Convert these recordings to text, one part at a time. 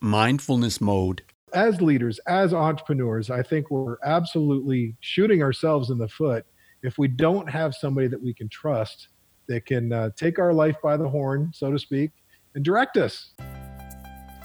mindfulness mode. As leaders, as entrepreneurs, I think we're absolutely shooting ourselves in the foot if we don't have somebody that we can trust that can uh, take our life by the horn, so to speak, and direct us.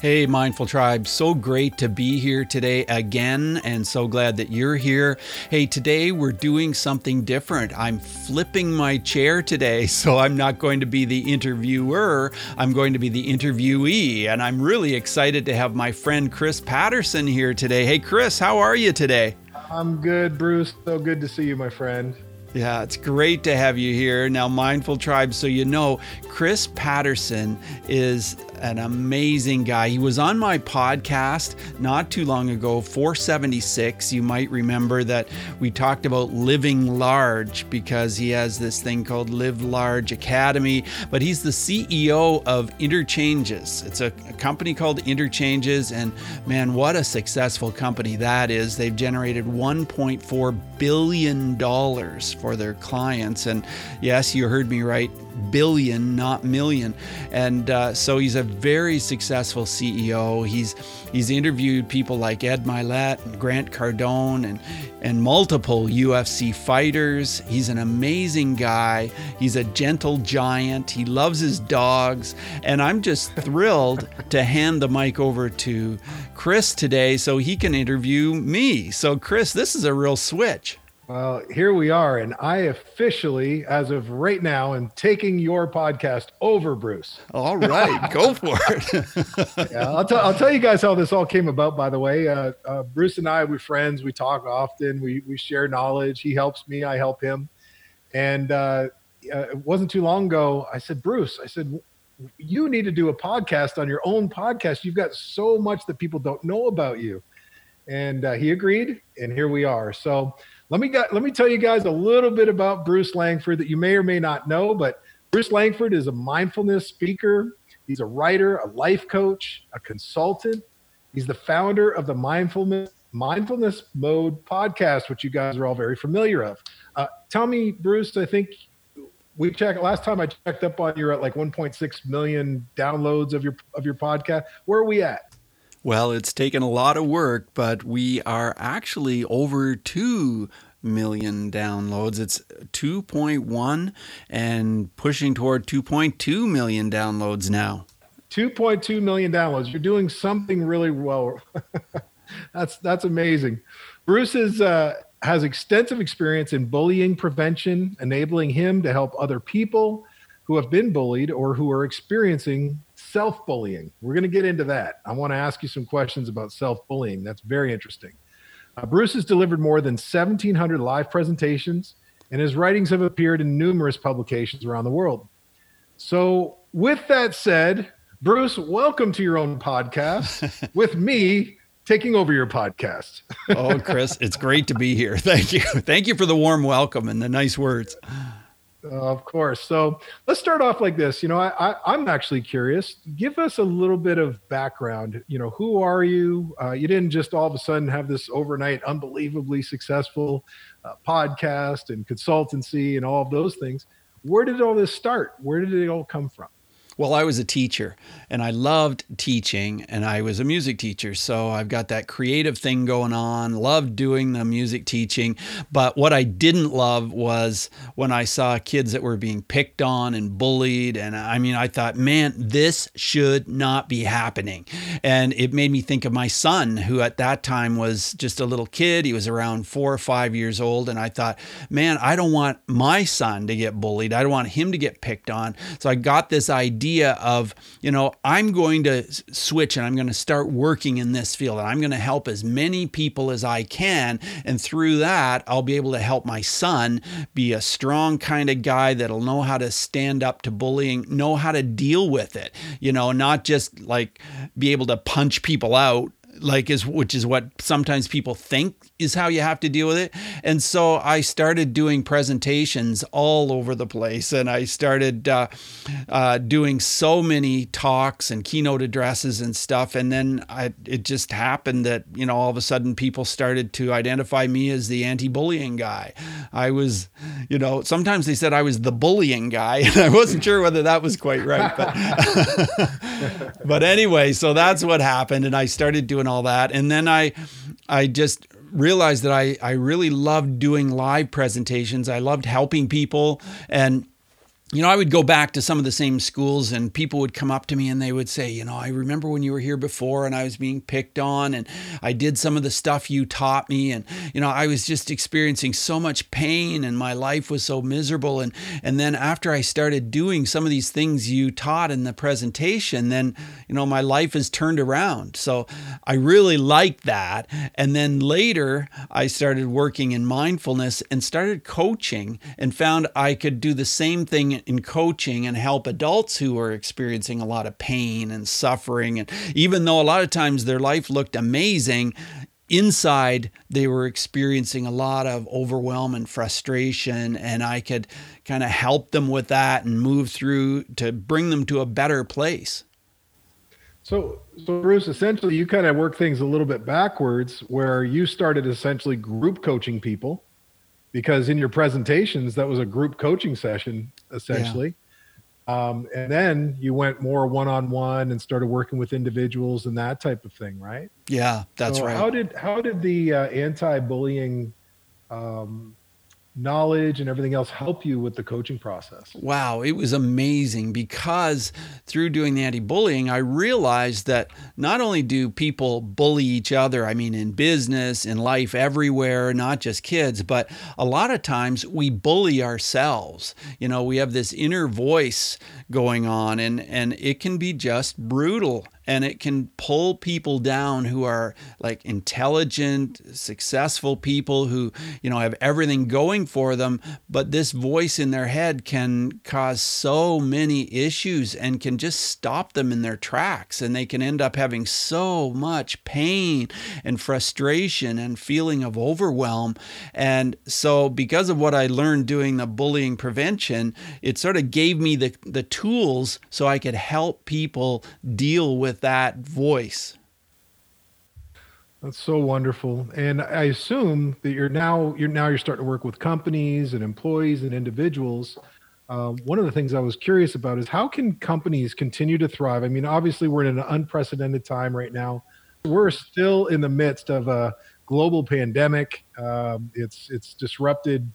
Hey, Mindful Tribe, so great to be here today again, and so glad that you're here. Hey, today we're doing something different. I'm flipping my chair today, so I'm not going to be the interviewer, I'm going to be the interviewee. And I'm really excited to have my friend Chris Patterson here today. Hey, Chris, how are you today? I'm good, Bruce. So good to see you, my friend. Yeah, it's great to have you here. Now, Mindful Tribe, so you know, Chris Patterson is an amazing guy. He was on my podcast not too long ago, 476. You might remember that we talked about living large because he has this thing called Live Large Academy, but he's the CEO of Interchanges. It's a, a company called Interchanges, and man, what a successful company that is. They've generated $1.4 billion for their clients. And yes, you heard me right billion, not million. And uh, so he's a very successful CEO. He's he's interviewed people like Ed Mylett and Grant Cardone and and multiple UFC fighters. He's an amazing guy. He's a gentle giant. He loves his dogs. And I'm just thrilled to hand the mic over to Chris today so he can interview me. So Chris, this is a real switch. Well, here we are, and I officially, as of right now, am taking your podcast over, Bruce. All right, go for it. yeah, I'll, t- I'll tell you guys how this all came about. By the way, uh, uh, Bruce and I, we're friends. We talk often. We we share knowledge. He helps me. I help him. And uh, uh it wasn't too long ago. I said, Bruce, I said, you need to do a podcast on your own podcast. You've got so much that people don't know about you. And uh, he agreed, and here we are. So let me get, let me tell you guys a little bit about Bruce Langford that you may or may not know. But Bruce Langford is a mindfulness speaker. He's a writer, a life coach, a consultant. He's the founder of the Mindfulness Mindfulness Mode podcast, which you guys are all very familiar of. Uh, tell me, Bruce. I think we checked last time I checked up on you're at like 1.6 million downloads of your of your podcast. Where are we at? Well, it's taken a lot of work, but we are actually over 2 million downloads. It's 2.1 and pushing toward 2.2 million downloads now. 2.2 million downloads. You're doing something really well. that's that's amazing. Bruce is uh, has extensive experience in bullying prevention, enabling him to help other people who have been bullied or who are experiencing self bullying. We're going to get into that. I want to ask you some questions about self bullying. That's very interesting. Uh, Bruce has delivered more than 1,700 live presentations, and his writings have appeared in numerous publications around the world. So, with that said, Bruce, welcome to your own podcast with me taking over your podcast. oh, Chris, it's great to be here. Thank you. Thank you for the warm welcome and the nice words. Of course. So let's start off like this. You know, I, I, am actually curious. Give us a little bit of background. You know, who are you? Uh, you didn't just all of a sudden have this overnight, unbelievably successful uh, podcast and consultancy and all of those things. Where did all this start? Where did it all come from? Well, I was a teacher and I loved teaching, and I was a music teacher. So I've got that creative thing going on, loved doing the music teaching. But what I didn't love was when I saw kids that were being picked on and bullied. And I mean, I thought, man, this should not be happening. And it made me think of my son, who at that time was just a little kid. He was around four or five years old. And I thought, man, I don't want my son to get bullied. I don't want him to get picked on. So I got this idea of, you know, I'm going to switch and I'm going to start working in this field and I'm going to help as many people as I can. And through that, I'll be able to help my son be a strong kind of guy that'll know how to stand up to bullying, know how to deal with it, you know, not just like be able to punch people out like is which is what sometimes people think is how you have to deal with it. And so i started doing presentations all over the place. And i started uh, uh, doing so many talks and keynote addresses and stuff. And then I, it just happened that you know all of a sudden people started to identify me as the anti-bullying guy. I was you know sometimes they said i was the bullying guy. And i wasn't sure whether that was quite right but but anyway so that's what happened. And i started doing all that and then i i just realized that I, I really loved doing live presentations. I loved helping people. And you know, I would go back to some of the same schools and people would come up to me and they would say, you know, I remember when you were here before and I was being picked on and I did some of the stuff you taught me and you know, I was just experiencing so much pain and my life was so miserable and and then after I started doing some of these things you taught in the presentation, then you know, my life has turned around. So I really liked that. And then later I started working in mindfulness and started coaching and found I could do the same thing in coaching and help adults who are experiencing a lot of pain and suffering. And even though a lot of times their life looked amazing, inside they were experiencing a lot of overwhelm and frustration. And i could kind of help them with that and move through to bring them to a better place. So so bruce essentially you kind of work things a little bit backwards where you started essentially group coaching people because in your presentations that was a group coaching session essentially. Yeah. Um, and then you went more one-on-one and started working with individuals and that type of thing, right? Yeah, that's so right. How did how did the uh, anti-bullying um, knowledge and everything else help you with the coaching process? Wow, it was amazing because through doing the anti bullying, I realized that not only do people bully each other, I mean, in business, in life, everywhere, not just kids, but a lot of times we bully ourselves. You know, we have this inner voice going on, and, and it can be just brutal and it can pull people down who are like intelligent, successful people who, you know, have everything going for them, but this voice in their head can cause so many issues and can just stop them in their tracks and they can end up having so much pain and frustration and feeling of overwhelm. And so because of what I learned doing the bullying prevention, it sort of gave me the the tools so I could help people deal with with that voice. That's so wonderful. And I assume that you're now you're now you're starting to work with companies and employees and individuals. Um, one of the things I was curious about is how can companies continue to thrive? I mean, obviously we're in an unprecedented time right now. We're still in the midst of a global pandemic. Um, it's it's disrupted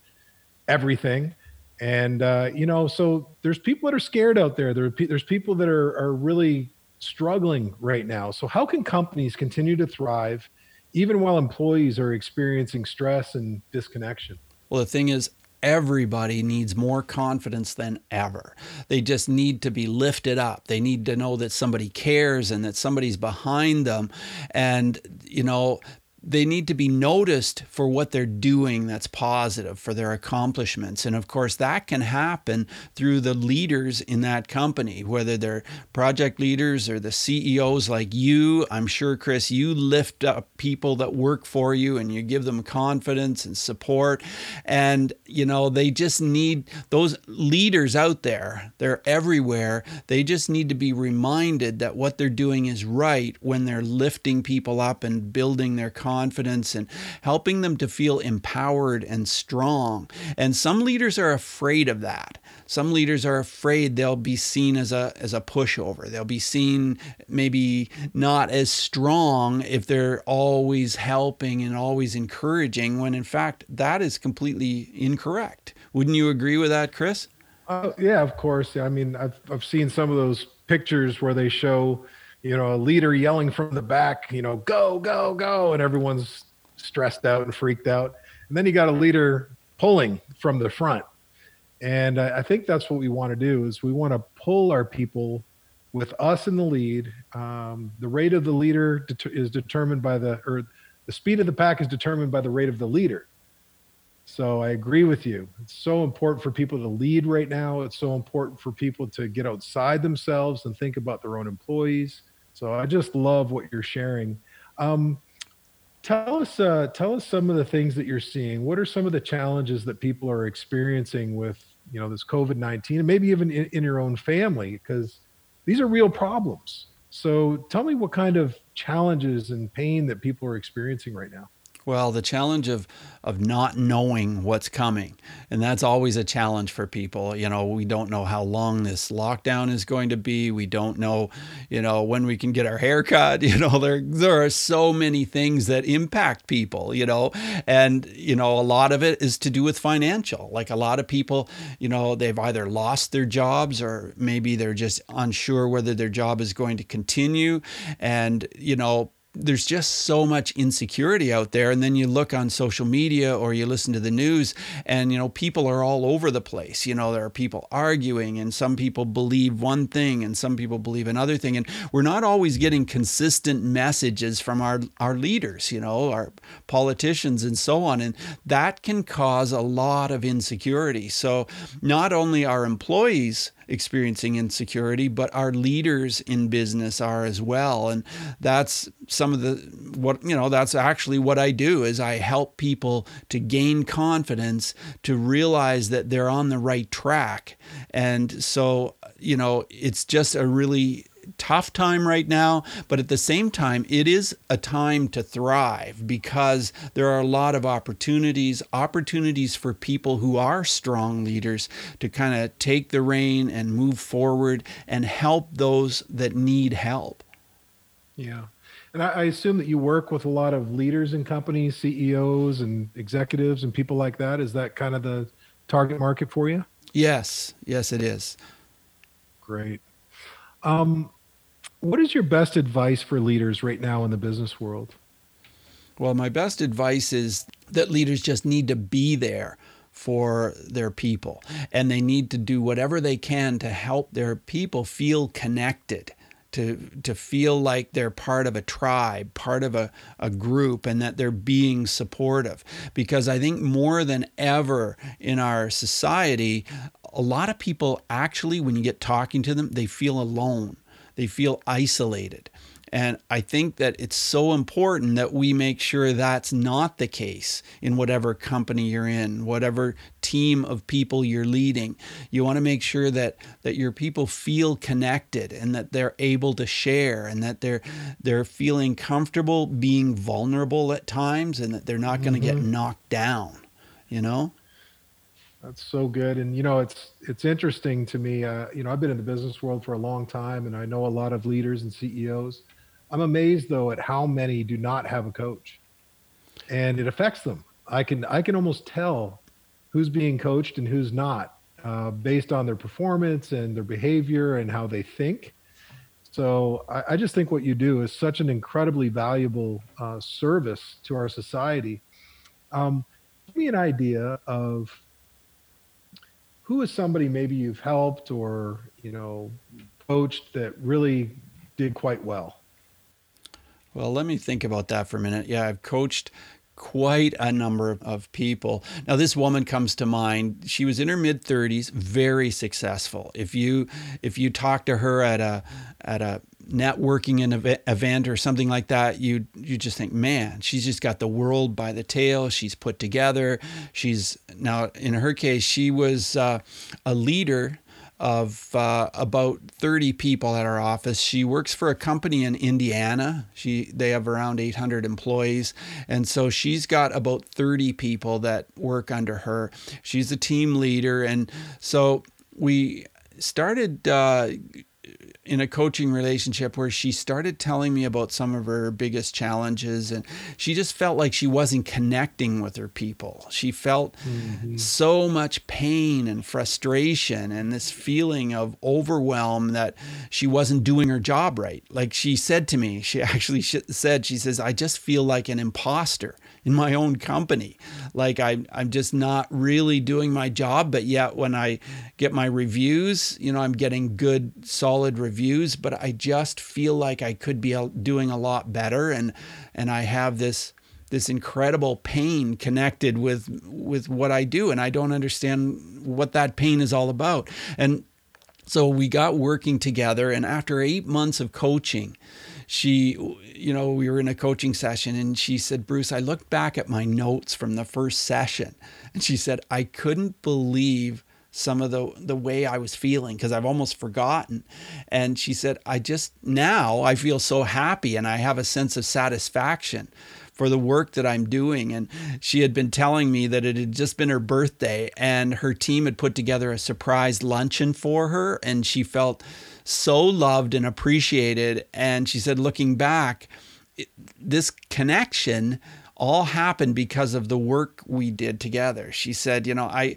everything, and uh, you know, so there's people that are scared out there. There there's people that are are really struggling right now. So, how can companies continue to thrive even while employees are experiencing stress and disconnection? Well, the thing is, everybody needs more confidence than ever. They just need to be lifted up. They need to know that somebody cares and that somebody's behind them. And, you know, they need to be noticed for what they're doing that's positive, for their accomplishments. And of course, that can happen through the leaders in that company, whether they're project leaders or the CEOs like you. I'm sure, Chris, you lift up people that work for you and you give them confidence and support. And, you know, they just need those leaders out there, they're everywhere. They just need to be reminded that what they're doing is right when they're lifting people up and building their confidence confidence and helping them to feel empowered and strong. And some leaders are afraid of that. Some leaders are afraid they'll be seen as a as a pushover. They'll be seen maybe not as strong if they're always helping and always encouraging when in fact that is completely incorrect. Wouldn't you agree with that, Chris? Uh, yeah, of course. I mean, I've I've seen some of those pictures where they show you know, a leader yelling from the back, you know, go, go, go, and everyone's stressed out and freaked out. And then you got a leader pulling from the front. And I, think that's what we want to do is we want to pull our people with us in the lead. Um, the rate of the leader det- is determined by the, or the speed of the pack is determined by the rate of the leader. So I agree with you. It's so important for people to lead right now. It's so important for people to get outside themselves and think about their own employees. So I just love what you're sharing. Um, tell us, uh, tell us some of the things that you're seeing. What are some of the challenges that people are experiencing with, you know, this COVID nineteen, and maybe even in, in your own family, because these are real problems. So, tell me what kind of challenges and pain that people are experiencing right now. Well, the challenge of of not knowing what's coming, and that's always a challenge for people. You know, we don't know how long this lockdown is going to be. We don't know, you know, when we can get our hair cut. You know, there there are so many things that impact people. You know, and you know, a lot of it is to do with financial. Like a lot of people, you know, they've either lost their jobs or maybe they're just unsure whether their job is going to continue, and you know there's just so much insecurity out there and then you look on social media or you listen to the news and you know people are all over the place. You know there are people arguing and some people believe one thing and some people believe another thing and we're not always getting consistent messages from our our leaders you know our politicians and so on and that can cause a lot of insecurity. So not only our employees experiencing insecurity, but our leaders in business are as well. And that's some of the what you know, that's actually what I do is I help people to gain confidence, to realize that they're on the right track. And so, you know, it's just a really tough time right now, but at the same time, it is a time to thrive because there are a lot of opportunities, opportunities for people who are strong leaders to kind of take the reign and move forward and help those that need help. Yeah. And I, assume that you work with a lot of leaders in companies, CEOs and executives and people like that. Is that kind of the target market for you? Yes. Yes, it is. Great. Um, what is your best advice for leaders right now in the business world? Well, my best advice is that leaders just need to be there for their people and they need to do whatever they can to help their people feel connected to to feel like they're part of a tribe, part of a, a group, and that they're being supportive. Because I think more than ever in our society, a lot of people actually, when you get talking to them, they feel alone they feel isolated. And I think that it's so important that we make sure that's not the case in whatever company you're in, whatever team of people you're leading. You want to make sure that that your people feel connected and that they're able to share and that they're they're feeling comfortable being vulnerable at times and that they're not going to get mm-hmm. knocked down, you know? That's so good. And you know, it's it's interesting to me. Uh, you know, I've been in the business world for a long time, and I know a lot of leaders and CEOs. I'm amazed though at how many do not have a coach, and it affects them. I can I can almost tell who's being coached and who's not uh, based on their performance and their behavior and how they think. So I, I just think what you do is such an incredibly valuable uh, service to our society. Um, give me an idea of who is somebody maybe you've helped or you know coached that really did quite well well let me think about that for a minute yeah i've coached quite a number of people. Now this woman comes to mind. She was in her mid 30s, very successful. If you if you talk to her at a at a networking an event or something like that, you you just think, man, she's just got the world by the tail. She's put together. She's now in her case, she was uh, a leader of uh, about 30 people at our office. She works for a company in Indiana. She they have around 800 employees, and so she's got about 30 people that work under her. She's a team leader, and so we started uh, in a coaching relationship where she started telling me about some of her biggest challenges and she just felt like she wasn't connecting with her people. She felt mm-hmm. so much pain and frustration and this feeling of overwhelm that she wasn't doing her job right. Like she said to me, she actually said, she says, I just feel like an imposter in my own company. Like I'm, I'm just not really doing my job, but yet when I get my reviews, you know, I'm getting good, solid reviews, but I just feel like I could be uh, doing a lot better. And, and I have this, this incredible pain connected with, with what I do. And I don't understand what that pain is all about. And so we got working together. And after eight months of coaching, she, you know, we were in a coaching session and she said, Bruce, I looked back at my notes from the first session and she said, I couldn't believe some of the the way I was feeling because I've almost forgotten. And she said, I just now I feel so happy and I have a sense of satisfaction for the work that I'm doing. And she had been telling me that it had just been her birthday and her team had put together a surprise luncheon for her and she felt so loved and appreciated. And she said, looking back, it, this connection all happened because of the work we did together. She said, you know, I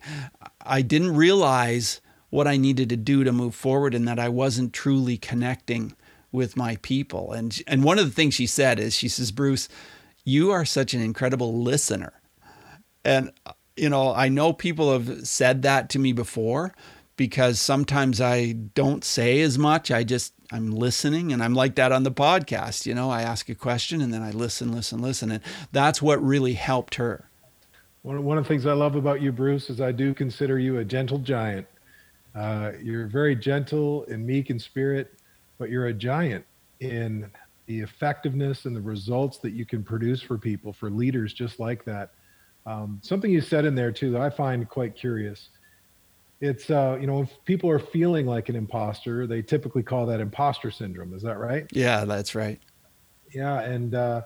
I didn't realize what I needed to do to move forward and that I wasn't truly connecting with my people. And and one of the things she said is she says, "Bruce, you are such an incredible listener." And uh, you know, I know people have said that to me before because sometimes I don't say as much. I just I'm listening and I'm like that on the podcast, you know, I ask a question and then I listen, listen, listen and that's what really helped her. One, of the things I love about you, Bruce, is I do consider you a gentle giant. Uh, you're very gentle and meek in spirit, but you're a giant in the effectiveness and the results that you can produce for people, for leaders just like that. Um, something you said in there too that I find quite curious. It's uh, you know, if people are feeling like an imposter, they typically call that imposter syndrome. Is that right? Yeah, that's right. Yeah, and uh,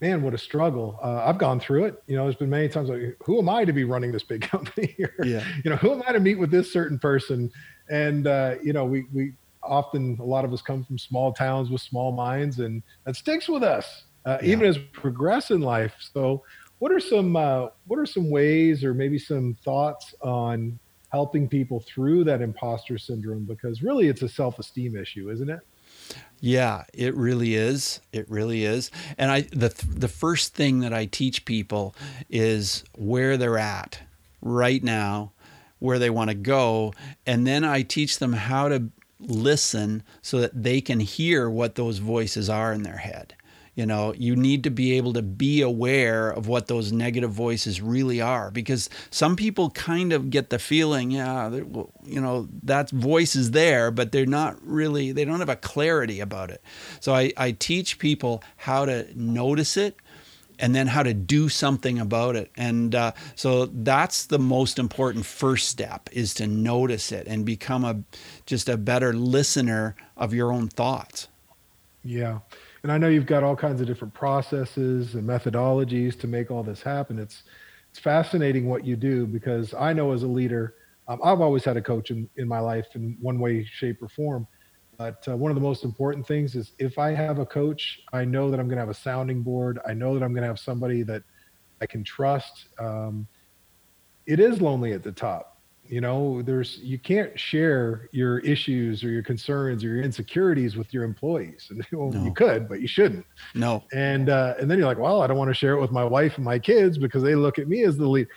man, what a struggle. Uh, I've gone through it. You know, there's been many times like, who am I to be running this big company here? Yeah. You know, who am I to meet with this certain person? And, uh, you know, we, we often, a lot of us come from small towns with small minds and that sticks with us, uh, yeah. even as we progress in life. So what are some, uh, what are some ways or maybe some thoughts on helping people through that imposter syndrome? Because really it's a self-esteem issue, isn't it? Yeah, it really is. It really is. And I the the first thing that I teach people is where they're at right now, where they want to go, and then I teach them how to listen so that they can hear what those voices are in their head. You know, you need to be able to be aware of what those negative voices really are because some people kind of get the feeling, yeah, you know, that voice is there, but they're not really, they don't have a clarity about it. So I, I teach people how to notice it and then how to do something about it. And uh, so that's the most important first step is to notice it and become a just a better listener of your own thoughts. Yeah and I know you've got all kinds of different processes and methodologies to make all this happen. It's it's fascinating what you do because I know as a leader, um, I've always had a coach in, in my life in one way, shape, or form. But uh, one of the most important things is if I have a coach, I know that I'm going to have a sounding board. I know that I'm going to have somebody that I can trust. Um, it is lonely at the top you know there's you can't share your issues or your concerns or your insecurities with your employees. And well, no. you could but you shouldn't. No. And uh, and then you're like well i don't want to share it with my wife and my kids because they look at me as the lead.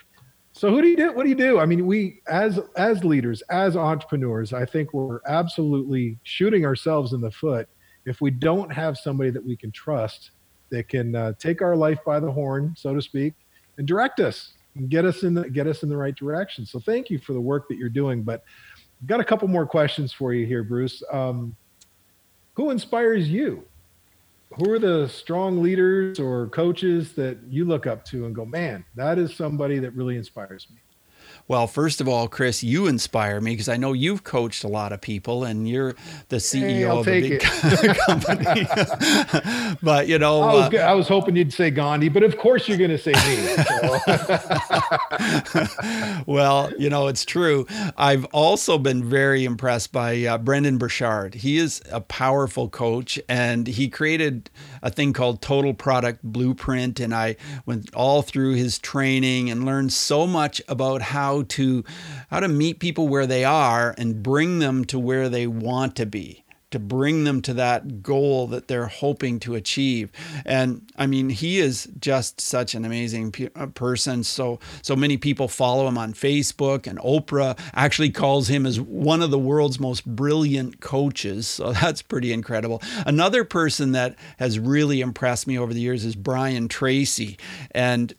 So who do you do what do you do? I mean we as as leaders as entrepreneurs i think we're absolutely shooting ourselves in the foot if we don't have somebody that we can trust that can uh, take our life by the horn so to speak and direct us get us in the get us in the right direction. So thank you for the work that you're doing. But I've got a couple more questions for you here, Bruce. Um, who inspires you? Who are the strong leaders or coaches that you look up to and go, man, that is somebody that really inspires me? Well, first of all, Chris, you inspire me because I know you've coached a lot of people and you're the CEO hey, of a big company. but, you know, I was, uh, I was, hoping you'd say Gandhi, but of course you're going to say me. well, you know, it's true. I've also been very impressed by uh, Brendon Burchard. He is a powerful coach and he created a thing called Total Product Blueprint. And I went all through his training and learned so much about how to how to meet people where they are and bring them to where they want to be to bring them to that goal that they're hoping to achieve. And I mean, he is just such an amazing pe- uh, person. So so many people follow him on Facebook, and Oprah actually calls him as one of the world's most brilliant coaches. So that's pretty incredible. Another person that has really impressed me over the years is Brian Tracy, and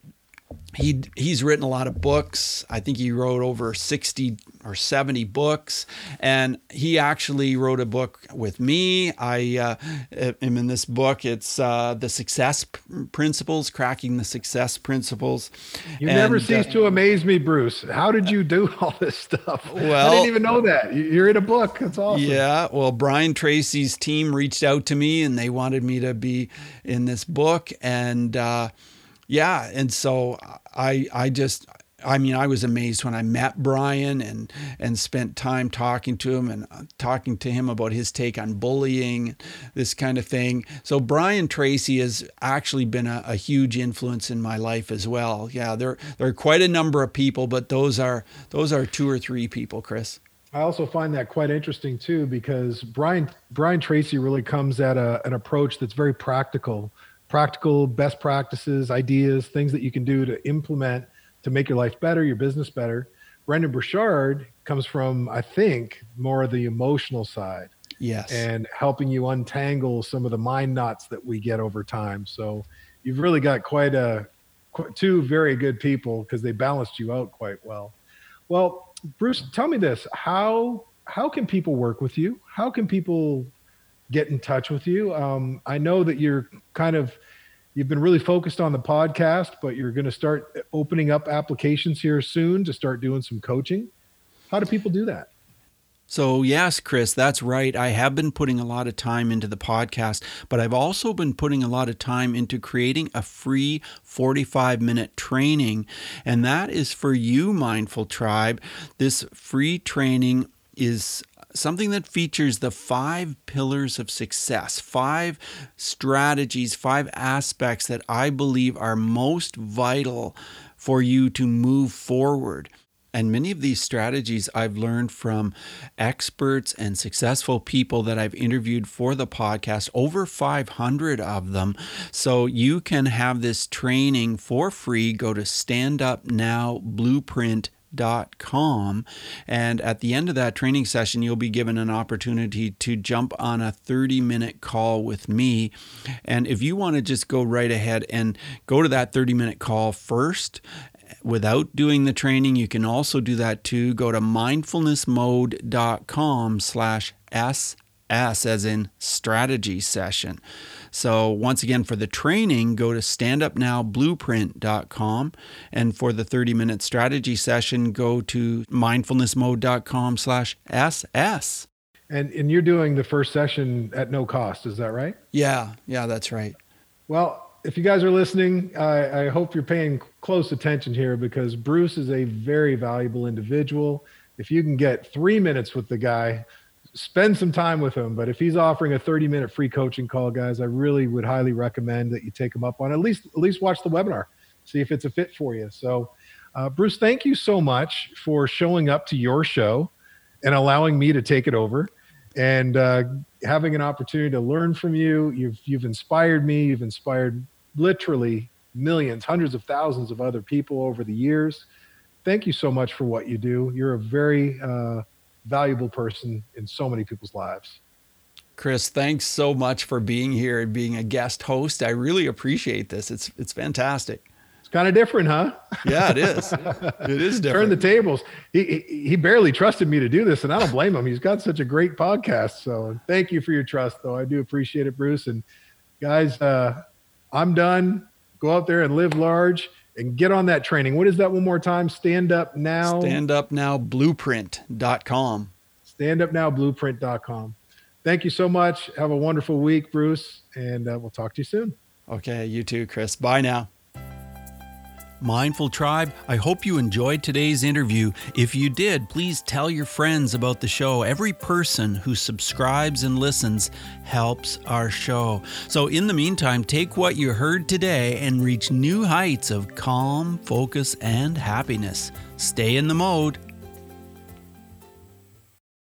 he he's written a lot of books. I think he wrote over 60 or 70 books and he actually wrote a book with me. I uh, am in this book. It's uh, the success principles, cracking the success principles. You and, never cease uh, to amaze me, Bruce. How did you do all this stuff? Well, I didn't even know that. You're in a book. That's awesome. Yeah. Well, Brian Tracy's team reached out to me and they wanted me to be in this book and uh, yeah, and so I I just I mean, I was amazed when I met Brian and and spent time talking to him and uh, talking to him about his take on bullying, this kind of thing. So Brian Tracy has actually been a, a huge influence in my life as well. Yeah, there there are quite a number of people, but those are those are two or three people, Chris. I also find that quite interesting too because Brian Brian Tracy really comes at a, an approach that's very practical practical best practices, ideas, things that you can do to implement to make your life better, your business better. Brendon Burchard comes from, I think, more of the emotional side. Yes. And helping you untangle some of the mind knots that we get over time. So you've really got quite a two very good people because they balanced you out quite well. Well, Bruce, tell me this: how how can people work with you? How can people get in touch with you. Um, I know that you're kind of you've been really focused on the podcast, but you're going to start opening up applications here soon to start doing some coaching. How do people do that? So, yes, Chris, that's right. I have been putting a lot of time into the podcast, but I've also been putting a lot of time into creating a free 45 minute training. And that is for you, Mindful Tribe. This free training is something that features the five pillars of success, five strategies, five aspects that I believe are most vital for you to move forward. And many of these strategies I've learned from experts and successful people that I've interviewed for the podcast, over 500 of them. So you can have this training for free. Go to standupnowblueprint.com com and at the end of that training session you'll be given an opportunity to jump on a 30 minute call with me and if you want to just go right ahead and go to that 30 minute call first without doing the training you can also do that too go to mindfulnessmode.com slash s S as in strategy session. So, once again, for the training, go to standupnowblueprint.com. And for the 30 minute strategy session, go to mindfulnessmode.com slash SS. And, and you're doing the first session at no cost, is that right? Yeah, yeah, that's right. Well, if you guys are listening, I, I hope you're paying close attention here because Bruce is a very valuable individual. If you can get three minutes with the guy, spend some time with him. But if he's offering a 30 minute free coaching call, guys, I really would highly recommend that you take him up on at least at least watch the webinar, see if it's a fit for you. So, uh, Bruce, thank you so much for showing up to your show and allowing me to take it over and uh, having an opportunity to learn from you. You've you've inspired me. You've inspired literally millions, hundreds of thousands of other people over the years. Thank you so much for what you do. You're a very uh, valuable person in so many people's lives. Chris, thanks so much for being here and being a guest host. I really appreciate this. It's it's fantastic. It's kind of different, huh? Yeah, it is. it is different. Turn the tables. He, he, he barely trusted me to do this, and I don't blame him. He's got such a great podcast. So thank you for your trust, though. I do appreciate it, Bruce. And guys, uh, I'm done. Go out there and live large and get on that training. What is that one more time? Stand up now. Stand up now blueprint.com. Stand up now blueprint.com. Thank you so much. Have a wonderful week, Bruce, and uh, we'll talk to you soon. Okay, you too, Chris. Bye now. Mindful Tribe, I hope you enjoyed today's interview. If you did, please tell your friends about the show. Every person who subscribes and listens helps our show. So, in the meantime, take what you heard today and reach new heights of calm, focus, and happiness. Stay in the mode.